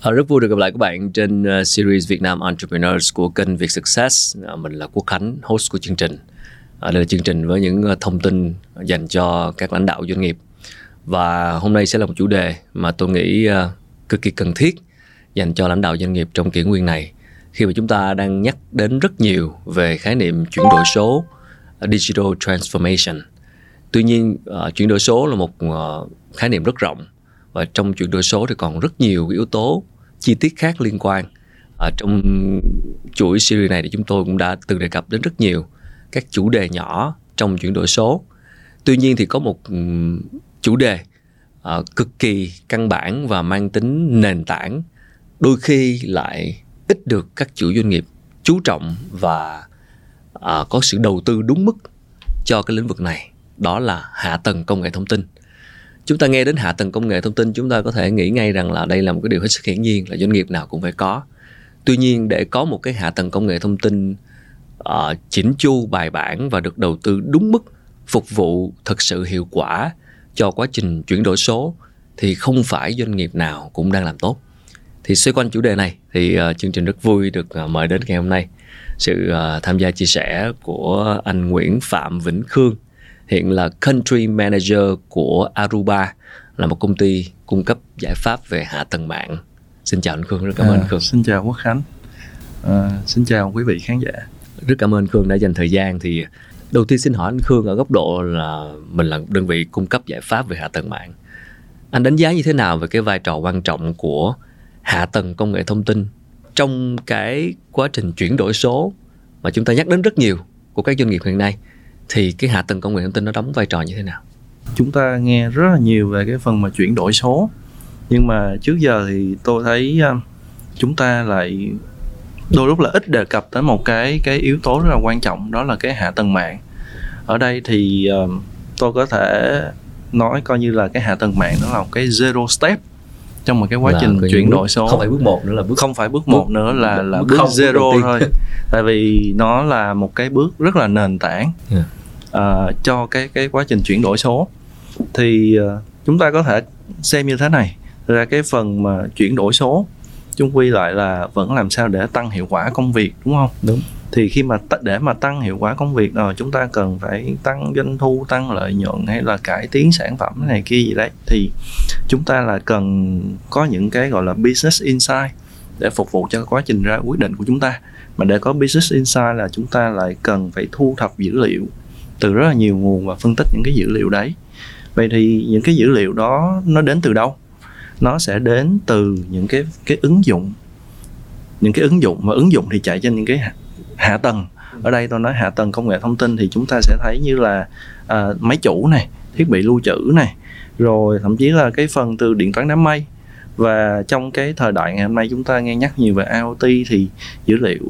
À, rất vui được gặp lại các bạn trên uh, series Việt Nam Entrepreneurs của kênh Việt Success. À, mình là Quốc Khánh, host của chương trình. À, đây là chương trình với những uh, thông tin dành cho các lãnh đạo doanh nghiệp. Và hôm nay sẽ là một chủ đề mà tôi nghĩ uh, cực kỳ cần thiết dành cho lãnh đạo doanh nghiệp trong kỷ nguyên này. Khi mà chúng ta đang nhắc đến rất nhiều về khái niệm chuyển đổi số, uh, digital transformation. Tuy nhiên, uh, chuyển đổi số là một uh, khái niệm rất rộng và trong chuyển đổi số thì còn rất nhiều yếu tố chi tiết khác liên quan. Ở trong chuỗi series này thì chúng tôi cũng đã từng đề cập đến rất nhiều các chủ đề nhỏ trong chuyển đổi số. Tuy nhiên thì có một ừ, chủ đề uh, cực kỳ căn bản và mang tính nền tảng đôi khi lại ít được các chủ doanh nghiệp chú trọng và uh, có sự đầu tư đúng mức cho cái lĩnh vực này đó là hạ tầng công nghệ thông tin chúng ta nghe đến hạ tầng công nghệ thông tin chúng ta có thể nghĩ ngay rằng là đây là một cái điều hết sức hiển nhiên là doanh nghiệp nào cũng phải có. Tuy nhiên để có một cái hạ tầng công nghệ thông tin uh, chỉnh chu bài bản và được đầu tư đúng mức phục vụ thực sự hiệu quả cho quá trình chuyển đổi số thì không phải doanh nghiệp nào cũng đang làm tốt. Thì xoay quanh chủ đề này thì uh, chương trình rất vui được uh, mời đến ngày hôm nay sự uh, tham gia chia sẻ của anh Nguyễn Phạm Vĩnh Khương hiện là Country Manager của Aruba là một công ty cung cấp giải pháp về hạ tầng mạng. Xin chào anh Khương, rất cảm ơn à, anh Khương. Xin chào Quốc Khánh. À, xin chào quý vị khán giả. Rất cảm ơn Khương đã dành thời gian thì đầu tiên xin hỏi anh Khương ở góc độ là mình là đơn vị cung cấp giải pháp về hạ tầng mạng. Anh đánh giá như thế nào về cái vai trò quan trọng của hạ tầng công nghệ thông tin trong cái quá trình chuyển đổi số mà chúng ta nhắc đến rất nhiều của các doanh nghiệp hiện nay thì cái hạ tầng công nghệ thông tin nó đóng vai trò như thế nào? Chúng ta nghe rất là nhiều về cái phần mà chuyển đổi số. Nhưng mà trước giờ thì tôi thấy uh, chúng ta lại đôi lúc là ít đề cập tới một cái cái yếu tố rất là quan trọng đó là cái hạ tầng mạng. Ở đây thì uh, tôi có thể nói coi như là cái hạ tầng mạng nó là một cái zero step trong một cái quá là trình chuyển đổi số. không phải bước một nữa là bước không phải bước một nữa là là bước, bước zero thôi. Tại vì nó là một cái bước rất là nền tảng. Yeah uh, cho cái cái quá trình chuyển đổi số. Thì uh, chúng ta có thể xem như thế này. Ra cái phần mà chuyển đổi số chung quy lại là vẫn làm sao để tăng hiệu quả công việc đúng không? Đúng. Thì khi mà t- để mà tăng hiệu quả công việc rồi chúng ta cần phải tăng doanh thu tăng lợi nhuận hay là cải tiến sản phẩm này kia gì đấy thì chúng ta là cần có những cái gọi là business insight để phục vụ cho quá trình ra quyết định của chúng ta. Mà để có business insight là chúng ta lại cần phải thu thập dữ liệu từ rất là nhiều nguồn và phân tích những cái dữ liệu đấy. Vậy thì những cái dữ liệu đó nó đến từ đâu? Nó sẽ đến từ những cái cái ứng dụng những cái ứng dụng và ứng dụng thì chạy trên những cái hạ, hạ tầng. Ở đây tôi nói hạ tầng công nghệ thông tin thì chúng ta sẽ thấy như là à, máy chủ này thiết bị lưu trữ này rồi thậm chí là cái phần từ điện toán đám mây. Và trong cái thời đại ngày hôm nay chúng ta nghe nhắc nhiều về IoT thì dữ liệu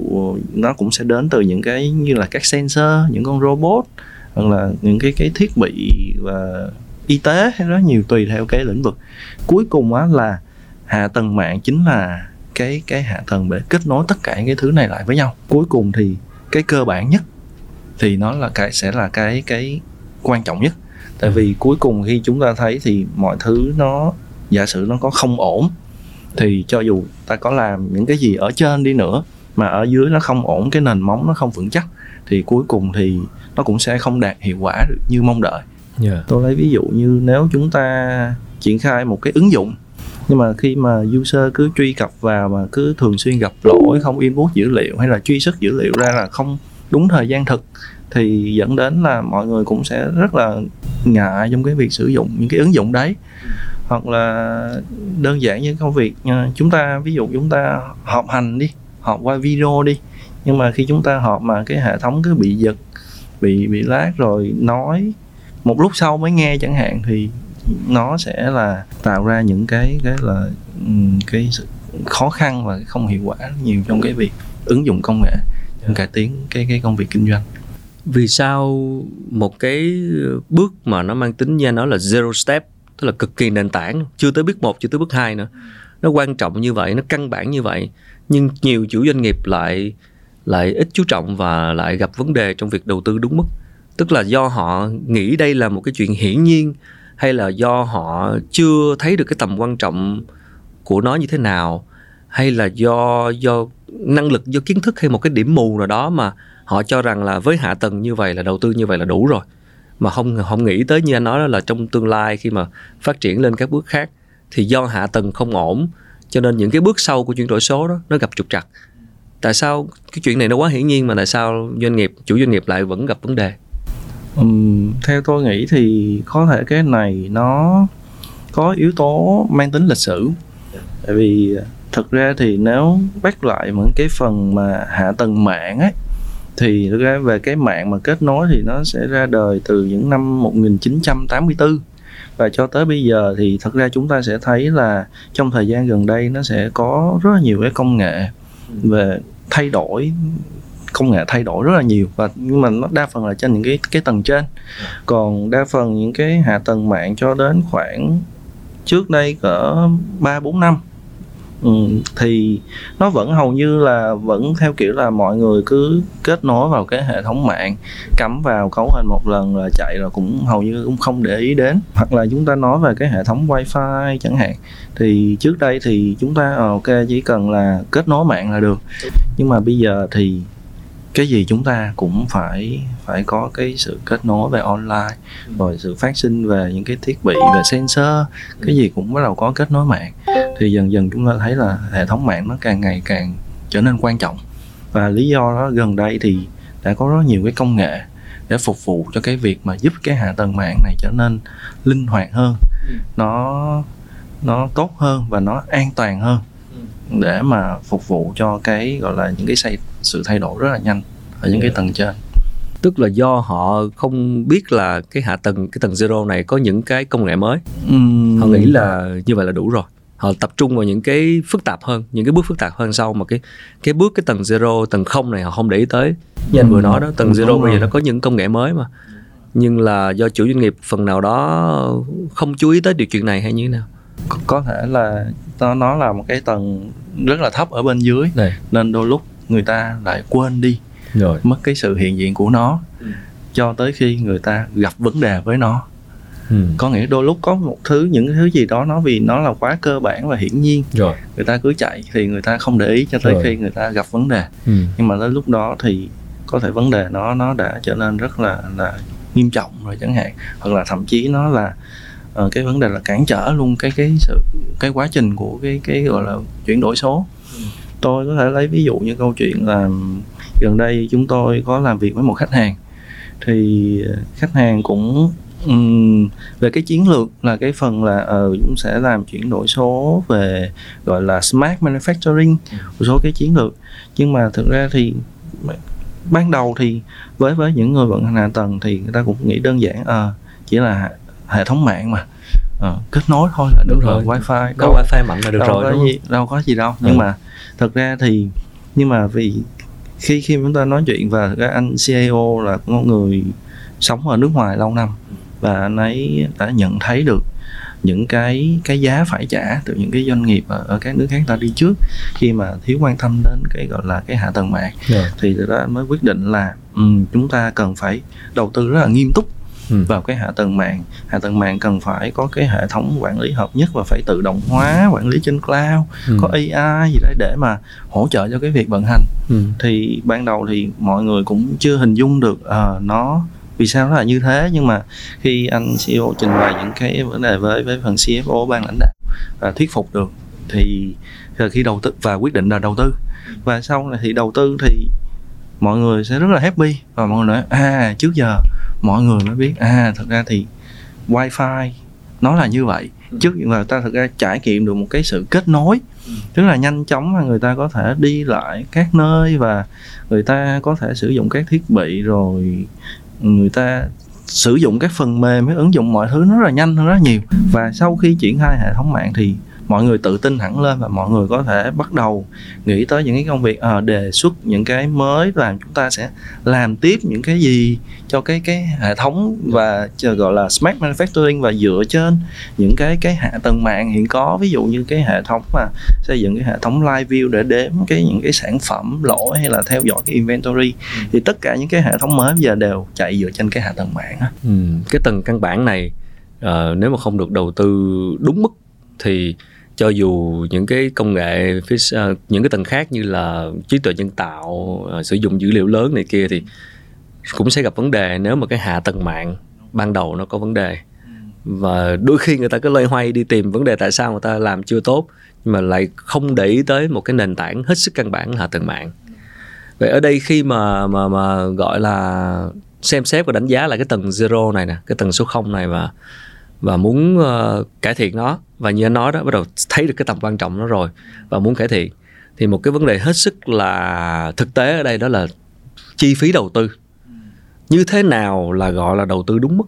nó cũng sẽ đến từ những cái như là các sensor những con robot hoặc là những cái cái thiết bị và y tế hay rất nhiều tùy theo cái lĩnh vực. Cuối cùng á là hạ tầng mạng chính là cái cái hạ tầng để kết nối tất cả những cái thứ này lại với nhau. Cuối cùng thì cái cơ bản nhất thì nó là cái, sẽ là cái cái quan trọng nhất. Tại vì cuối cùng khi chúng ta thấy thì mọi thứ nó, giả sử nó có không ổn, thì cho dù ta có làm những cái gì ở trên đi nữa mà ở dưới nó không ổn, cái nền móng nó không vững chắc, thì cuối cùng thì nó cũng sẽ không đạt hiệu quả được như mong đợi yeah. Dạ. tôi lấy ví dụ như nếu chúng ta triển khai một cái ứng dụng nhưng mà khi mà user cứ truy cập vào mà cứ thường xuyên gặp lỗi không input dữ liệu hay là truy xuất dữ liệu ra là không đúng thời gian thực thì dẫn đến là mọi người cũng sẽ rất là ngại trong cái việc sử dụng những cái ứng dụng đấy hoặc là đơn giản như công việc ờ, chúng ta ví dụ chúng ta họp hành đi họp qua video đi nhưng mà khi chúng ta họp mà cái hệ thống cứ bị giật bị bị lag rồi nói một lúc sau mới nghe chẳng hạn thì nó sẽ là tạo ra những cái cái là cái khó khăn và không hiệu quả nhiều trong cái việc ứng dụng công nghệ trong cải tiến cái cái công việc kinh doanh. Vì sao một cái bước mà nó mang tính như nó là zero step tức là cực kỳ nền tảng chưa tới bước một chưa tới bước hai nữa nó quan trọng như vậy nó căn bản như vậy nhưng nhiều chủ doanh nghiệp lại lại ít chú trọng và lại gặp vấn đề trong việc đầu tư đúng mức. Tức là do họ nghĩ đây là một cái chuyện hiển nhiên, hay là do họ chưa thấy được cái tầm quan trọng của nó như thế nào, hay là do do năng lực, do kiến thức hay một cái điểm mù nào đó mà họ cho rằng là với hạ tầng như vậy là đầu tư như vậy là đủ rồi. Mà không không nghĩ tới như anh nói đó là trong tương lai khi mà phát triển lên các bước khác, thì do hạ tầng không ổn, cho nên những cái bước sau của chuyển đổi số đó, nó gặp trục trặc tại sao cái chuyện này nó quá hiển nhiên mà tại sao doanh nghiệp chủ doanh nghiệp lại vẫn gặp vấn đề? Um, theo tôi nghĩ thì có thể cái này nó có yếu tố mang tính lịch sử. Tại vì thực ra thì nếu bắt lại những cái phần mà hạ tầng mạng ấy thì thực ra về cái mạng mà kết nối thì nó sẽ ra đời từ những năm 1984 và cho tới bây giờ thì thật ra chúng ta sẽ thấy là trong thời gian gần đây nó sẽ có rất là nhiều cái công nghệ về thay đổi, công nghệ thay đổi rất là nhiều và nhưng mà nó đa phần là trên những cái cái tầng trên. Còn đa phần những cái hạ tầng mạng cho đến khoảng trước đây cỡ ba bốn năm Ừ, thì nó vẫn hầu như là vẫn theo kiểu là mọi người cứ kết nối vào cái hệ thống mạng cắm vào cấu hình một lần là chạy là cũng hầu như cũng không để ý đến. Hoặc là chúng ta nói về cái hệ thống wifi chẳng hạn thì trước đây thì chúng ta ờ, ok chỉ cần là kết nối mạng là được. Nhưng mà bây giờ thì cái gì chúng ta cũng phải phải có cái sự kết nối về online rồi sự phát sinh về những cái thiết bị về sensor cái gì cũng bắt đầu có kết nối mạng. Thì dần dần chúng ta thấy là hệ thống mạng nó càng ngày càng trở nên quan trọng. Và lý do đó gần đây thì đã có rất nhiều cái công nghệ để phục vụ cho cái việc mà giúp cái hạ tầng mạng này trở nên linh hoạt hơn. Nó nó tốt hơn và nó an toàn hơn để mà phục vụ cho cái gọi là những cái sự thay đổi rất là nhanh ở những cái tầng trên. Tức là do họ không biết là cái hạ tầng cái tầng zero này có những cái công nghệ mới. Uhm. họ nghĩ là như vậy là đủ rồi. Họ tập trung vào những cái phức tạp hơn những cái bước phức tạp hơn sau mà cái cái bước cái tầng zero tầng không này họ không để ý tới. Như anh vừa nói đó tầng zero bây giờ nó có những công nghệ mới mà. Nhưng là do chủ doanh nghiệp phần nào đó không chú ý tới điều chuyện này hay như thế nào? Có thể là nó nó là một cái tầng rất là thấp ở bên dưới. Này. nên đôi lúc người ta lại quên đi rồi mất cái sự hiện diện của nó ừ. cho tới khi người ta gặp vấn đề với nó ừ. có nghĩa đôi lúc có một thứ những thứ gì đó nó vì nó là quá cơ bản và hiển nhiên rồi người ta cứ chạy thì người ta không để ý cho tới rồi. khi người ta gặp vấn đề ừ. nhưng mà tới lúc đó thì có thể vấn đề nó nó đã trở nên rất là là nghiêm trọng rồi chẳng hạn hoặc là thậm chí nó là uh, cái vấn đề là cản trở luôn cái cái sự cái quá trình của cái cái gọi là chuyển đổi số ừ tôi có thể lấy ví dụ như câu chuyện là gần đây chúng tôi có làm việc với một khách hàng. Thì ờ, khách hàng cũng um, về cái chiến lược là cái phần là ờ, uh, chúng sẽ làm chuyển đổi số về gọi là smart manufacturing một số cái chiến lược. Nhưng mà thực ra thì ban đầu thì với với những người vận hành hạ tầng thì người ta cũng nghĩ đơn giản uh, chỉ là hệ thống mạng mà uh, kết nối thôi là được đúng rồi, rồi. wifi có đâu, wifi mạnh là được đâu rồi có gì, đâu có gì đâu nhưng ừ. mà thật ra thì nhưng mà vì khi khi chúng ta nói chuyện và các anh CIO là một người sống ở nước ngoài lâu năm và anh ấy đã nhận thấy được những cái cái giá phải trả từ những cái doanh nghiệp ở, ở các nước khác ta đi trước khi mà thiếu quan tâm đến cái gọi là cái hạ tầng mạng yeah. Dạ. thì từ đó mới quyết định là um, chúng ta cần phải đầu tư rất là nghiêm túc ừ. vào cái hạ tầng mạng hạ tầng mạng cần phải có cái hệ thống quản lý hợp nhất và phải tự động hóa quản lý trên cloud ừ. có AI gì đấy để mà hỗ trợ cho cái việc vận hành ừ. thì ban đầu thì mọi người cũng chưa hình dung được uh, nó vì sao nó là như thế nhưng mà khi anh CEO trình bày những cái vấn đề với với phần CFO ban lãnh đạo và thuyết phục được thì khi đầu tư và quyết định là đầu tư và sau này thì đầu tư thì mọi người sẽ rất là happy và mọi người nói à trước giờ mọi người mới biết à thật ra thì wifi nó là như vậy ừ. trước mà ta thực ra trải nghiệm được một cái sự kết nối ừ. rất là nhanh chóng mà người ta có thể đi lại các nơi và người ta có thể sử dụng các thiết bị rồi người ta sử dụng các phần mềm cái ứng dụng mọi thứ nó rất là nhanh hơn rất nhiều và sau khi triển khai hệ thống mạng thì mọi người tự tin hẳn lên và mọi người có thể bắt đầu nghĩ tới những cái công việc à, đề xuất những cái mới làm chúng ta sẽ làm tiếp những cái gì cho cái cái hệ thống và gọi là smart manufacturing và dựa trên những cái cái hạ tầng mạng hiện có ví dụ như cái hệ thống mà xây dựng cái hệ thống live view để đếm cái những cái sản phẩm lỗi hay là theo dõi cái inventory ừ. thì tất cả những cái hệ thống mới bây giờ đều chạy dựa trên cái hạ tầng mạng ừ. cái tầng căn bản này uh, nếu mà không được đầu tư đúng mức thì cho dù những cái công nghệ phía à, những cái tầng khác như là trí tuệ nhân tạo à, sử dụng dữ liệu lớn này kia thì cũng sẽ gặp vấn đề nếu mà cái hạ tầng mạng ban đầu nó có vấn đề. Và đôi khi người ta cứ loay hoay đi tìm vấn đề tại sao người ta làm chưa tốt, nhưng mà lại không để ý tới một cái nền tảng hết sức căn bản là hạ tầng mạng. Vậy ở đây khi mà mà mà gọi là xem xét và đánh giá lại cái tầng zero này nè, cái tầng số 0 này và và muốn uh, cải thiện nó. Và như anh nói đó bắt đầu thấy được cái tầm quan trọng nó rồi và muốn cải thiện. Thì một cái vấn đề hết sức là thực tế ở đây đó là chi phí đầu tư. Như thế nào là gọi là đầu tư đúng mức?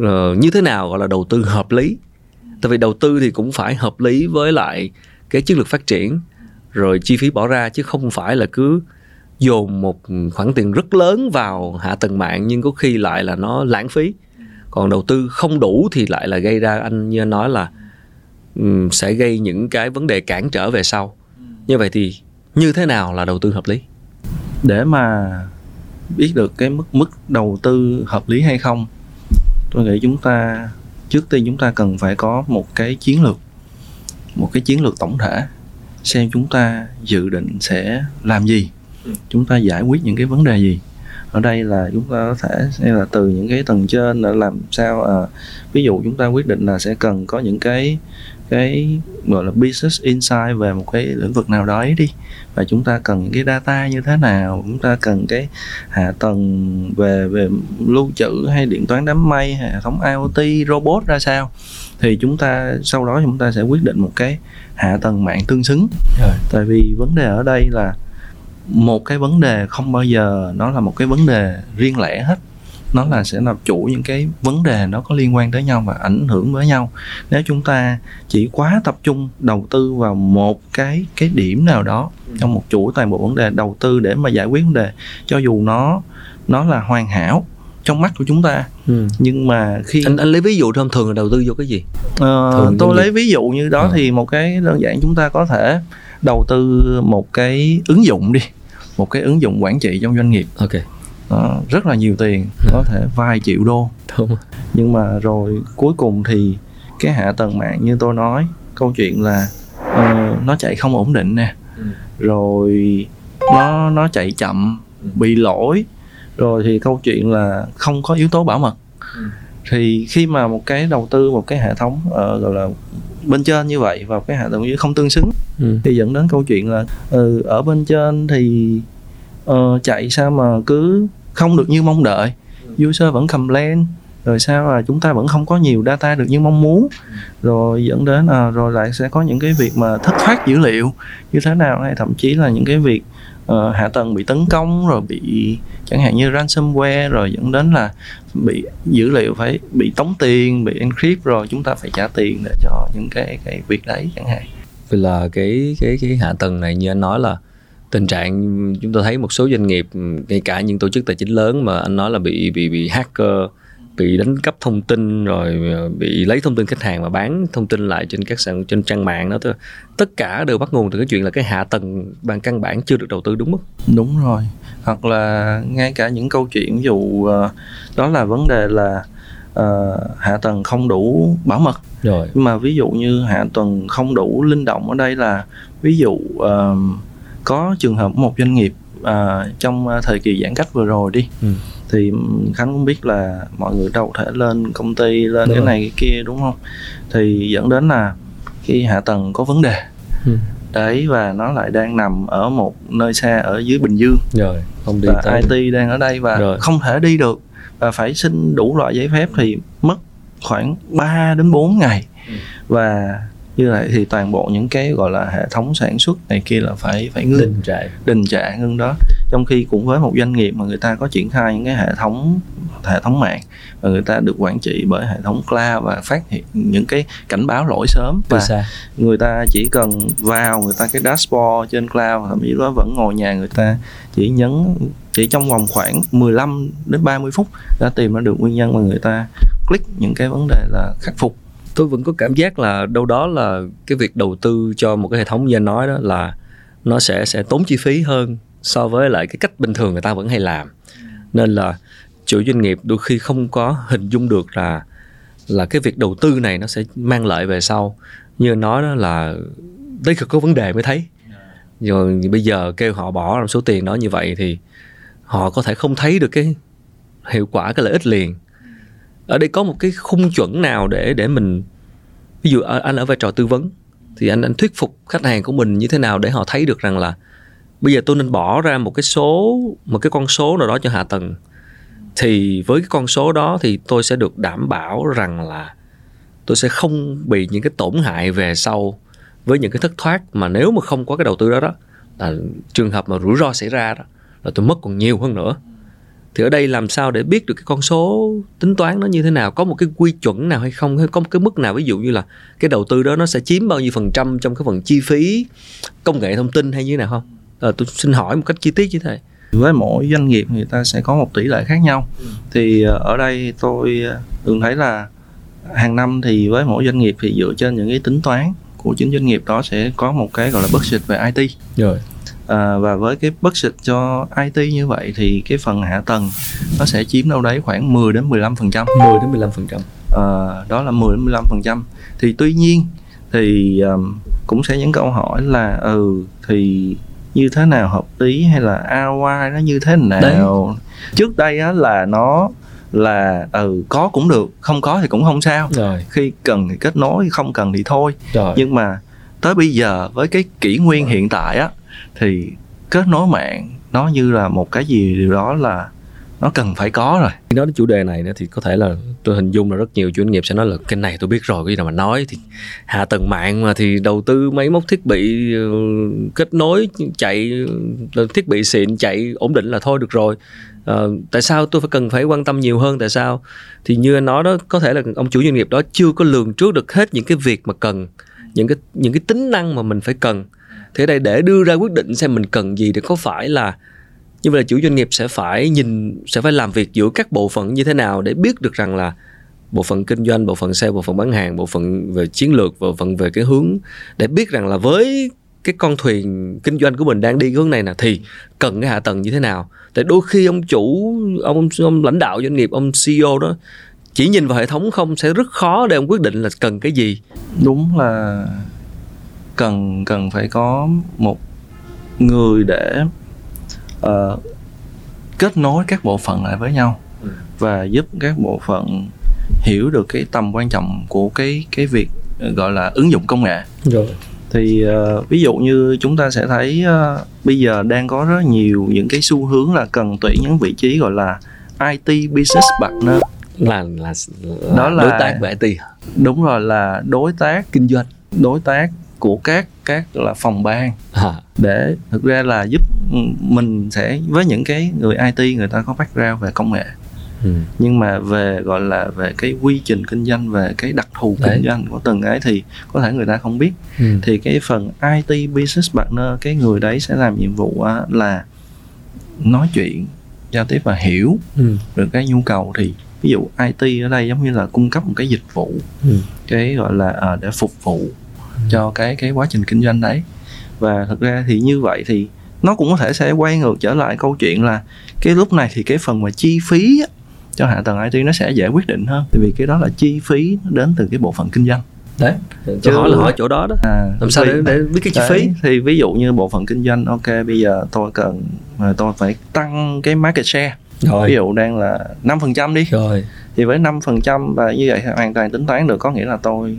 Uh, như thế nào gọi là đầu tư hợp lý? Tại vì đầu tư thì cũng phải hợp lý với lại cái chiến lược phát triển rồi chi phí bỏ ra chứ không phải là cứ dồn một khoản tiền rất lớn vào hạ tầng mạng nhưng có khi lại là nó lãng phí còn đầu tư không đủ thì lại là gây ra anh như anh nói là um, sẽ gây những cái vấn đề cản trở về sau. Như vậy thì như thế nào là đầu tư hợp lý? Để mà biết được cái mức mức đầu tư hợp lý hay không tôi nghĩ chúng ta trước tiên chúng ta cần phải có một cái chiến lược một cái chiến lược tổng thể xem chúng ta dự định sẽ làm gì. Ừ. chúng ta giải quyết những cái vấn đề gì ở đây là chúng ta có thể hay là từ những cái tầng trên là làm sao à, ví dụ chúng ta quyết định là sẽ cần có những cái cái gọi là business insight về một cái lĩnh vực nào đó đi. Và chúng ta cần những cái data như thế nào chúng ta cần cái hạ tầng về về lưu trữ hay điện toán đám mây hệ thống IoT robot ra sao. Thì chúng ta sau đó chúng ta sẽ quyết định một cái hạ tầng mạng tương xứng. Rồi. tại vì vấn đề ở đây là một cái vấn đề không bao giờ nó là một cái vấn đề riêng lẻ hết. Nó là sẽ làm chủ những cái vấn đề nó có liên quan tới nhau và ảnh hưởng với nhau. Nếu chúng ta chỉ quá tập trung đầu tư vào một cái cái điểm nào đó trong một chuỗi toàn bộ vấn đề đầu tư để mà giải quyết vấn đề cho dù nó nó là hoàn hảo trong mắt của chúng ta ừ. nhưng mà khi anh anh lấy ví dụ thông thường là đầu tư vô cái gì? Ờ, tôi lấy ví dụ như đó à. thì một cái đơn giản chúng ta có thể đầu tư một cái ứng dụng đi một cái ứng dụng quản trị trong doanh nghiệp ok đó, rất là nhiều tiền ừ. có thể vài triệu đô Đúng. nhưng mà rồi cuối cùng thì cái hạ tầng mạng như tôi nói câu chuyện là uh, nó chạy không ổn định nè ừ. rồi nó nó chạy chậm ừ. bị lỗi rồi thì câu chuyện là không có yếu tố bảo mật ừ. thì khi mà một cái đầu tư một cái hệ thống uh, gọi là bên trên như vậy vào cái hạ tầng dưới không tương xứng. Ừ. thì dẫn đến câu chuyện là uh, ở bên trên thì uh, chạy sao mà cứ không được như mong đợi. User vẫn complain rồi sao là chúng ta vẫn không có nhiều data được như mong muốn. Rồi dẫn đến à, rồi lại sẽ có những cái việc mà thất thoát dữ liệu như thế nào hay thậm chí là những cái việc uh, hạ tầng bị tấn công rồi bị chẳng hạn như ransomware rồi dẫn đến là bị dữ liệu phải bị tống tiền bị encrypt rồi chúng ta phải trả tiền để cho những cái cái việc đấy chẳng hạn. Vì là cái cái cái hạ tầng này như anh nói là tình trạng chúng ta thấy một số doanh nghiệp ngay cả những tổ chức tài chính lớn mà anh nói là bị bị bị hacker bị đánh cắp thông tin rồi ờ, bị lấy thông tin khách hàng và bán thông tin lại trên các sàn trên trang mạng đó tất cả đều bắt nguồn từ cái chuyện là cái hạ tầng bằng căn bản chưa được đầu tư đúng mức đúng rồi. Hoặc là ngay cả những câu chuyện ví dụ ờ, đó là vấn đề là uh, hạ tầng không đủ bảo mật. Rồi. Nhưng mà ví dụ như hạ tầng không đủ linh động ở đây là ví dụ uh, có trường hợp một doanh nghiệp à, trong thời kỳ giãn cách vừa rồi đi ừ. Thì khánh cũng biết là mọi người đâu thể lên công ty lên đúng cái này cái kia đúng không? Thì dẫn đến là khi hạ tầng có vấn đề. Ừ. đấy và nó lại đang nằm ở một nơi xa ở dưới bình dương. Rồi không đi và tới. it đang ở đây và rồi. không thể đi được. Và phải xin đủ loại giấy phép thì mất khoảng 3 đến 4 ngày. Ừ. và như vậy thì toàn bộ những cái gọi là hệ thống sản xuất này kia là phải phải ngưng. Đình trệ. Đình trệ ngưng đó trong khi cũng với một doanh nghiệp mà người ta có triển khai những cái hệ thống hệ thống mạng và người ta được quản trị bởi hệ thống cloud và phát hiện những cái cảnh báo lỗi sớm và xa. người ta chỉ cần vào người ta cái dashboard trên cloud thậm chí đó vẫn ngồi nhà người ta chỉ nhấn chỉ trong vòng khoảng 15 đến 30 phút đã tìm ra được nguyên nhân mà người ta click những cái vấn đề là khắc phục tôi vẫn có cảm giác là đâu đó là cái việc đầu tư cho một cái hệ thống như anh nói đó là nó sẽ sẽ tốn chi phí hơn so với lại cái cách bình thường người ta vẫn hay làm. Nên là chủ doanh nghiệp đôi khi không có hình dung được là là cái việc đầu tư này nó sẽ mang lợi về sau. Như nói đó là đây có vấn đề mới thấy. Rồi bây giờ kêu họ bỏ số tiền đó như vậy thì họ có thể không thấy được cái hiệu quả cái lợi ích liền. Ở đây có một cái khung chuẩn nào để để mình ví dụ anh ở vai trò tư vấn thì anh anh thuyết phục khách hàng của mình như thế nào để họ thấy được rằng là bây giờ tôi nên bỏ ra một cái số, một cái con số nào đó cho hạ tầng. Thì với cái con số đó thì tôi sẽ được đảm bảo rằng là tôi sẽ không bị những cái tổn hại về sau với những cái thất thoát mà nếu mà không có cái đầu tư đó đó, là trường hợp mà rủi ro xảy ra đó, là tôi mất còn nhiều hơn nữa. Thì ở đây làm sao để biết được cái con số tính toán nó như thế nào, có một cái quy chuẩn nào hay không, hay có một cái mức nào, ví dụ như là cái đầu tư đó nó sẽ chiếm bao nhiêu phần trăm trong cái phần chi phí công nghệ thông tin hay như thế nào không? À, tôi xin hỏi một cách chi tiết như thế. Với mỗi doanh nghiệp người ta sẽ có một tỷ lệ khác nhau. Ừ. thì ờ, ở đây tôi ờ, thường thấy là hàng năm thì với mỗi doanh nghiệp thì dựa trên những cái tính toán của chính doanh nghiệp đó sẽ có một cái gọi là budget về IT rồi. À, và với cái budget cho IT như vậy thì cái phần hạ tầng nó sẽ chiếm đâu đấy khoảng 10 đến 15 phần trăm. 10 đến 15 phần trăm. À, đó là 10 đến 15 phần trăm. Thì tuy nhiên thì um, cũng sẽ những câu hỏi là ừ thì như thế nào hợp lý hay là ROI nó như thế nào Đấy. trước đây á là nó là ừ có cũng được không có thì cũng không sao rồi. khi cần thì kết nối không cần thì thôi rồi. nhưng mà tới bây giờ với cái kỷ nguyên rồi. hiện tại á thì kết nối mạng nó như là một cái gì điều đó là nó cần phải có rồi. Nói đến chủ đề này thì có thể là tôi hình dung là rất nhiều doanh nghiệp sẽ nói là cái này tôi biết rồi cái gì nào mà nói thì hạ tầng mạng mà thì đầu tư máy móc thiết bị ờ, kết nối chạy ờ, thiết bị xịn chạy ổn định là thôi được rồi. À, tại sao tôi phải cần phải quan tâm nhiều hơn tại sao? Thì như anh nói đó có thể là ông chủ doanh nghiệp đó chưa có lường trước được hết những cái việc mà cần những cái những cái tính năng mà mình phải cần. Thế đây để đưa ra quyết định xem mình cần gì thì có phải là như vậy là chủ doanh nghiệp sẽ phải nhìn, sẽ phải làm việc giữa các bộ phận như thế nào để biết được rằng là bộ phận kinh doanh, bộ phận sale, bộ phận bán hàng, bộ phận về chiến lược, bộ phận về cái hướng để biết rằng là với cái con thuyền kinh doanh của mình đang đi hướng này nè, thì cần cái hạ tầng như thế nào. Tại đôi khi ông chủ, ông ông lãnh đạo doanh nghiệp, ông CEO đó chỉ nhìn vào hệ thống không sẽ rất khó để ông quyết định là cần cái gì. Đúng là cần cần phải có một người để uh, kết nối các bộ phận lại với nhau ừ. và giúp các bộ phận hiểu được cái tầm quan trọng của cái cái việc ờ, gọi là ứng dụng công nghệ. Rồi. Thì uh, ví dụ như chúng ta sẽ thấy uh, bây giờ đang có rất nhiều những cái xu hướng là cần tuyển những vị trí gọi là IT business partner. Là là, là đó là đối tác về IT đúng rồi là đối tác kinh doanh. đối tác của các các là phòng ban à. để thực ra là giúp mình sẽ với những cái người IT người ta có background về công nghệ ừ. nhưng mà về gọi là về cái quy trình kinh doanh về cái đặc thù Đấy. kinh doanh của từng cái thì có thể người ta không biết ừ. thì cái phần IT business partner cái người đấy sẽ làm nhiệm vụ là nói chuyện giao tiếp và hiểu ừ. được cái nhu cầu thì ví dụ IT ở đây giống như là cung cấp một cái dịch vụ ừ. cái gọi là à, để phục vụ cho cái cái quá trình kinh doanh đấy. Và thực ra thì như vậy thì nó cũng có thể sẽ quay ngược trở lại câu chuyện là cái lúc này thì cái phần mà chi phí cho hạ tầng IT nó sẽ dễ quyết định hơn. Tại vì cái đó là chi phí đến từ cái bộ phận kinh doanh. Đấy. Chứ hỏi là hỏi chỗ đó đó. À, làm sao để, để biết cái chi phí? Thì ví dụ như bộ phận kinh doanh ok bây giờ tôi cần mà tôi phải tăng cái market share. Rồi. ví dụ đang là năm phần trăm đi. Rồi. Thì với năm phần trăm và như vậy hoàn toàn tính toán được có nghĩa là tôi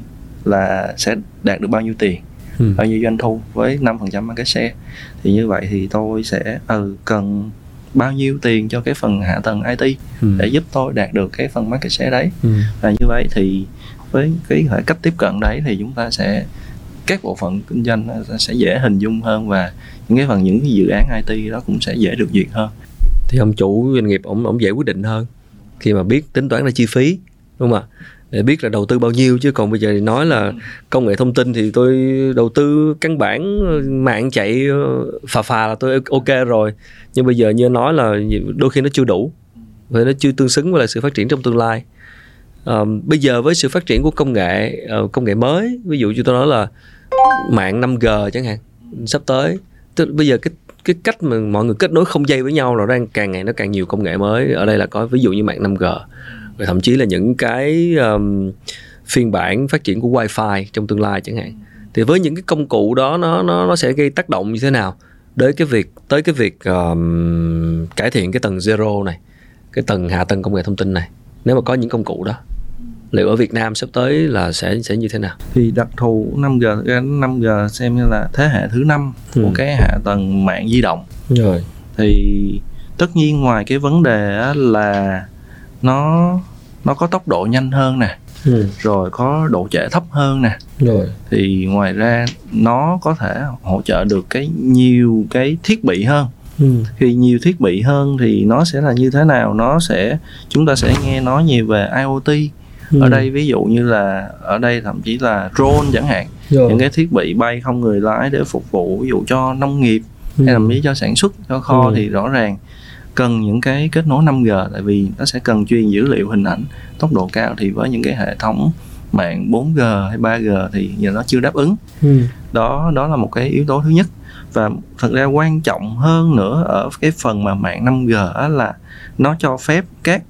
là sẽ đạt được bao nhiêu tiền ừ. bao nhiêu doanh thu với 5% market share thì như vậy thì tôi sẽ ừ cần bao nhiêu tiền cho cái phần hạ tầng IT ừ. để giúp tôi đạt được cái phần market share đấy ừ. và như vậy thì với cái cách tiếp cận đấy thì chúng ta sẽ các bộ phận kinh doanh sẽ dễ hình dung hơn và những cái phần những cái dự án IT đó cũng sẽ dễ được duyệt hơn thì ông chủ doanh nghiệp ông ông dễ quyết định hơn khi mà biết tính toán ra chi phí đúng không ạ để biết là đầu tư bao nhiêu chứ còn bây giờ thì nói là công nghệ thông tin thì tôi đầu tư căn bản mạng chạy ờ, phà phà là tôi ok rồi. Nhưng bây giờ như nói là đôi khi nó chưa đủ và nó chưa tương xứng với lại sự phát triển trong tương lai. Um, bây giờ với sự phát triển của công nghệ công nghệ mới ví dụ như tôi nói là mạng 5G chẳng hạn sắp tới tức bây giờ cái cái cách mà mọi người kết nối không dây với nhau là đang càng ngày nó càng nhiều công nghệ mới. Ở đây là có ví dụ như mạng 5G rồi thậm chí là những cái um, phiên bản phát triển của wifi trong tương lai chẳng hạn thì với những cái công cụ đó nó nó nó sẽ gây tác động như thế nào đến cái việc tới cái việc um, cải thiện cái tầng zero này cái tầng hạ tầng công nghệ thông tin này nếu mà có những công cụ đó liệu ở Việt Nam sắp tới là sẽ sẽ như thế nào? Thì đặc thù 5G 5G xem như là thế hệ thứ năm ừ. của cái hạ tầng mạng di động. Rồi. Thì tất nhiên ngoài cái vấn đề là nó nó có tốc độ nhanh hơn nè ừ. rồi có độ trễ thấp hơn nè rồi thì ngoài ra nó có thể hỗ trợ được cái nhiều cái thiết bị hơn ừ. khi nhiều thiết bị hơn thì nó sẽ là như thế nào nó sẽ chúng ta sẽ nghe nói nhiều về IoT ừ. ở đây ví dụ như là ở đây thậm chí là drone chẳng hạn rồi. những cái thiết bị bay không người lái để phục vụ ví dụ cho nông nghiệp ừ. hay thậm chí cho sản xuất cho kho ừ. thì rõ ràng cần những cái kết nối 5G tại vì nó sẽ cần truyền dữ liệu hình ảnh tốc độ cao thì với những cái hệ thống mạng 4G hay 3G thì giờ nó chưa đáp ứng. Ừ. Đó đó là một cái yếu tố thứ nhất và thật ra quan trọng hơn nữa ở cái phần mà mạng 5G là nó cho phép các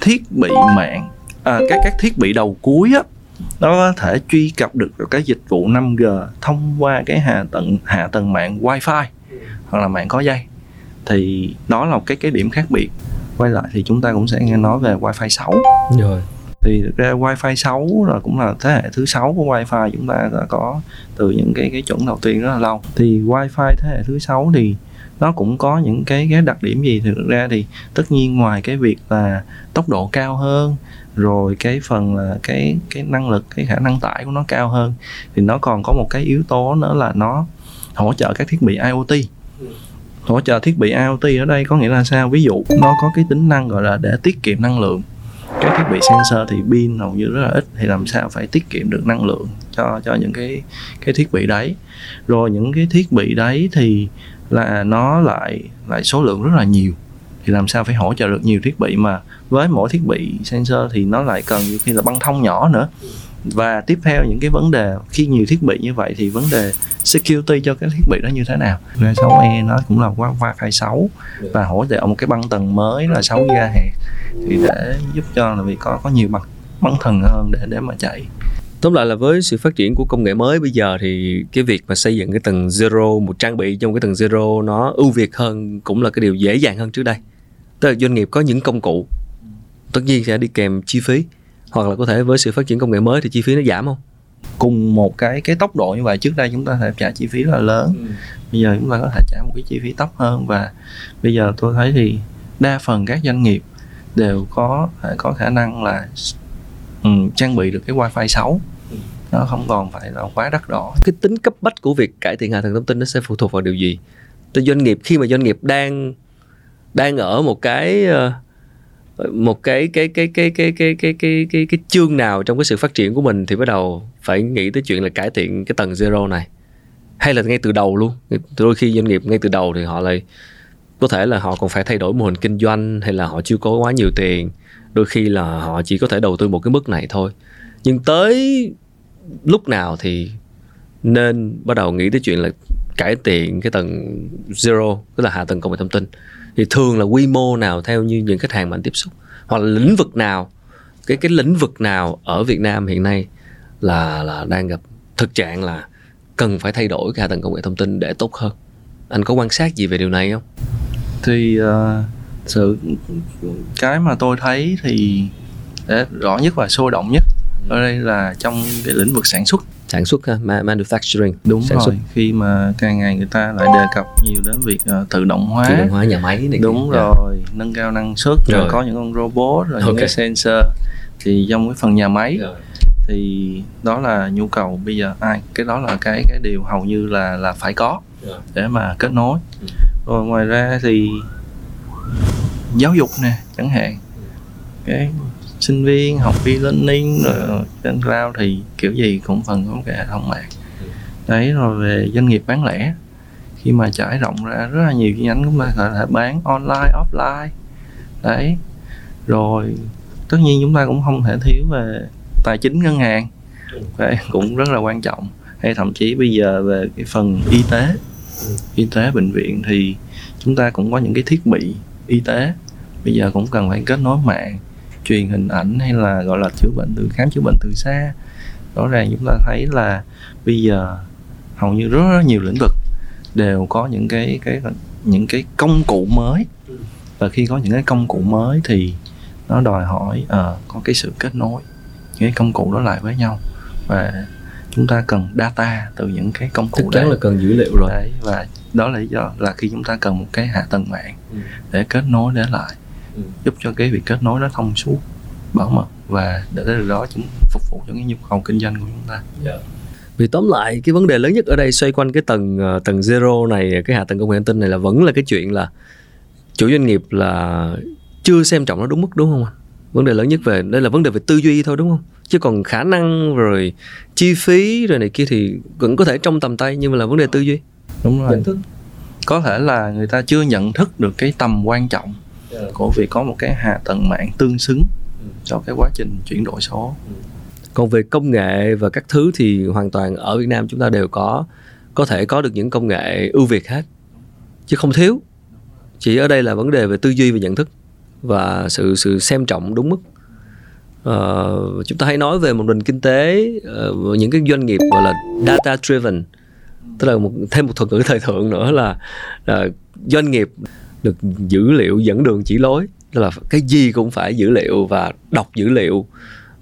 thiết bị mạng à, các các thiết bị đầu cuối á nó có thể truy cập được cái dịch vụ 5G thông qua cái hạ tầng hạ tầng mạng Wi-Fi hoặc là mạng có dây thì đó là một cái cái điểm khác biệt. Quay lại thì chúng ta cũng sẽ nghe nói về wifi 6 rồi. Thì thực ra wifi 6 là cũng là thế hệ thứ sáu của wifi chúng ta đã có từ những cái cái chuẩn đầu tiên rất là lâu. Thì wifi thế hệ thứ sáu thì nó cũng có những cái cái đặc điểm gì? Thì thực ra thì tất nhiên ngoài cái việc là tốc độ cao hơn rồi cái phần là cái cái năng lực cái khả năng tải của nó cao hơn thì nó còn có một cái yếu tố nữa là nó hỗ trợ các thiết bị IoT hỗ trợ thiết bị IoT ở đây có nghĩa là sao? Ví dụ, nó có cái tính năng gọi là để tiết kiệm năng lượng. Các thiết bị sensor thì pin hầu như rất là ít, thì làm sao phải tiết kiệm được năng lượng cho cho những cái cái thiết bị đấy? Rồi những cái thiết bị đấy thì là nó lại lại số lượng rất là nhiều, thì làm sao phải hỗ trợ được nhiều thiết bị? Mà với mỗi thiết bị sensor thì nó lại cần nhiều khi là băng thông nhỏ nữa và tiếp theo những cái vấn đề khi nhiều thiết bị như vậy thì vấn đề security cho cái thiết bị đó như thế nào? V6e nó cũng là qua Wi-Fi 6 và hỗ trợ một cái băng tầng mới là 6 GHz thì để giúp cho là vì có có nhiều mặt băng thần hơn để để mà chạy. Tóm lại là với sự phát triển của công nghệ mới bây giờ thì cái việc mà xây dựng cái tầng zero, một trang bị trong cái tầng zero nó ưu việt hơn cũng là cái điều dễ dàng hơn trước đây. Tức là doanh nghiệp có những công cụ tất nhiên sẽ đi kèm chi phí hoặc là có thể với sự phát triển công nghệ mới thì chi phí nó giảm không? Cùng một cái cái tốc độ như vậy trước đây chúng ta phải trả chi phí rất là lớn. Ừ. bây giờ chúng ta có thể trả một cái chi phí thấp hơn và bây giờ tôi thấy thì đa phần các doanh nghiệp đều có có khả năng là um, trang bị được cái wifi 6 ừ. nó không còn phải là quá đắt đỏ. Cái tính cấp bách của việc cải thiện hạ tầng thông tin nó sẽ phụ thuộc vào điều gì? Từ doanh nghiệp khi mà doanh nghiệp đang đang ở một cái uh, một cái cái cái cái cái cái cái cái cái cái chương nào trong cái sự phát triển của mình thì bắt đầu phải nghĩ tới chuyện là cải thiện cái tầng zero này. Hay là ngay từ đầu luôn. Đôi khi doanh nghiệp ngay từ đầu thì họ lại, có thể là họ còn phải thay đổi mô hình kinh doanh hay là họ chưa có quá nhiều tiền. Đôi khi là họ chỉ có thể đầu tư một cái mức này thôi. Nhưng tới lúc nào thì nên bắt đầu nghĩ tới chuyện là cải thiện cái tầng zero, tức là hạ tầng công nghệ thông tin thì thường là quy mô nào theo như những khách hàng mà anh tiếp xúc? Hoặc là lĩnh vực nào cái cái lĩnh vực nào ở Việt Nam hiện nay là là đang gặp thực trạng là cần phải thay đổi cái hạ tầng công nghệ thông tin để tốt hơn? Anh có quan sát gì về điều này không? Thì uh, sự cái mà tôi thấy thì rõ nhất và sôi động nhất ở đây là trong cái lĩnh vực sản xuất sản xuất manufacturing đúng sản rồi xuất. khi mà càng ngày người ta lại đề cập nhiều đến việc uh, tự động hóa tự động hóa nhà máy này đúng kìa. rồi yeah. nâng cao năng suất rồi. rồi có những con robot rồi okay. những cái sensor thì trong cái phần nhà máy rồi. thì đó là nhu cầu bây giờ ai cái đó là cái cái điều hầu như là là phải có rồi. để mà kết nối ừ. rồi ngoài ra thì giáo dục nè chẳng hạn cái sinh viên học e-learning rồi trên cloud thì kiểu gì cũng phần có cả thông mạng. Đấy rồi về doanh nghiệp bán lẻ. Khi mà trải rộng ra rất là nhiều chi nhánh chúng ta có thể bán online offline. Đấy. Rồi tất nhiên chúng ta cũng không thể thiếu về tài chính ngân hàng. Đấy, cũng rất là quan trọng. Hay thậm chí bây giờ về cái phần y tế. Y tế bệnh viện thì chúng ta cũng có những cái thiết bị y tế. Bây giờ cũng cần phải kết nối mạng truyền hình ảnh hay là gọi là chữa bệnh từ khám chữa bệnh từ xa. Rõ ràng chúng ta thấy là bây giờ hầu như rất, rất nhiều lĩnh vực đều có những cái cái những cái công cụ mới. Và khi có những cái công cụ mới thì nó đòi hỏi uh, có cái sự kết nối những cái công cụ đó lại với nhau. Và chúng ta cần data từ những cái công cụ chắc chắn đấy. là cần dữ liệu rồi. Đấy và đó là lý do là khi chúng ta cần một cái hạ tầng mạng ừ. để kết nối để lại Ừ. giúp cho cái việc kết nối nó thông suốt bảo mật và để từ đó chúng phục vụ cho cái nhu cầu kinh doanh của chúng ta. Vì tóm lại cái vấn đề lớn nhất ở đây xoay quanh cái tầng ờ, tầng zero này cái hạ tầng công nghệ thông tin này là vẫn là cái chuyện là chủ doanh nghiệp là chưa xem trọng nó đúng mức đúng không ạ? Vấn đề lớn nhất về đây là vấn đề về tư duy thôi đúng không? Chứ còn khả năng rồi chi phí rồi này kia thì vẫn có thể trong tầm tay nhưng mà là vấn đề tư duy. Đúng rồi. Nhận thức. Có thể là người ta chưa nhận thức được cái tầm quan trọng của việc có một cái hạ tầng mạng tương xứng cho cái quá trình chuyển đổi số. Còn về công nghệ và các thứ thì hoàn toàn ở Việt Nam chúng ta đều có có thể có được những công nghệ ưu việt hết chứ không thiếu. Chỉ ở đây là vấn đề về tư duy và nhận thức và sự sự xem trọng đúng mức. Ờ, chúng ta hay nói về một nền kinh tế ờ, những cái doanh nghiệp gọi là data driven tức là một thêm một thuật ngữ thời thượng nữa là, là doanh nghiệp được dữ liệu dẫn đường chỉ lối. Tức là cái gì cũng phải dữ liệu và đọc dữ liệu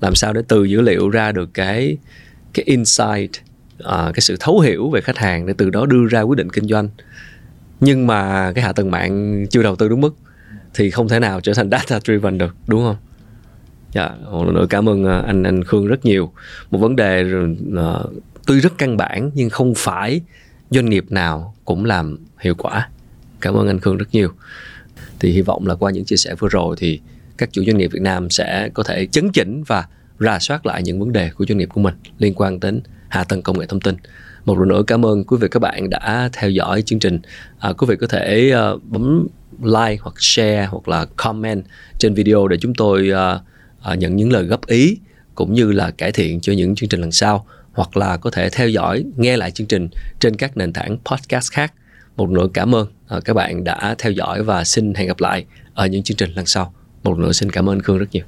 làm sao để từ dữ liệu ra được cái cái insight à, cái sự thấu hiểu về khách hàng để từ đó đưa ra quyết định kinh doanh. Nhưng mà cái hạ tầng mạng chưa đầu tư đúng mức thì không thể nào trở thành data driven được đúng không? Dạ một lần nữa cảm ơn à, anh anh Khương rất nhiều. Một vấn đề uh, tuy rất căn bản nhưng không phải doanh nghiệp nào cũng làm hiệu quả cảm ơn anh Khương rất nhiều thì hy vọng là qua những chia sẻ vừa rồi thì các chủ doanh nghiệp Việt Nam sẽ có thể chấn chỉnh và rà soát lại những vấn đề của doanh nghiệp của mình liên quan đến hạ tầng công nghệ thông tin. Một lần nữa cảm ơn quý vị các bạn đã theo dõi chương trình. À, quý vị có thể uh, bấm like hoặc share hoặc là comment trên video để chúng tôi uh, uh, nhận những lời góp ý cũng như là cải thiện cho những chương trình lần sau hoặc là có thể theo dõi nghe lại chương trình trên các nền tảng podcast khác. Một lần nữa cảm ơn Ờ, các bạn đã theo dõi và xin hẹn gặp lại ở những chương trình lần sau. Một lần nữa xin cảm ơn Khương rất nhiều.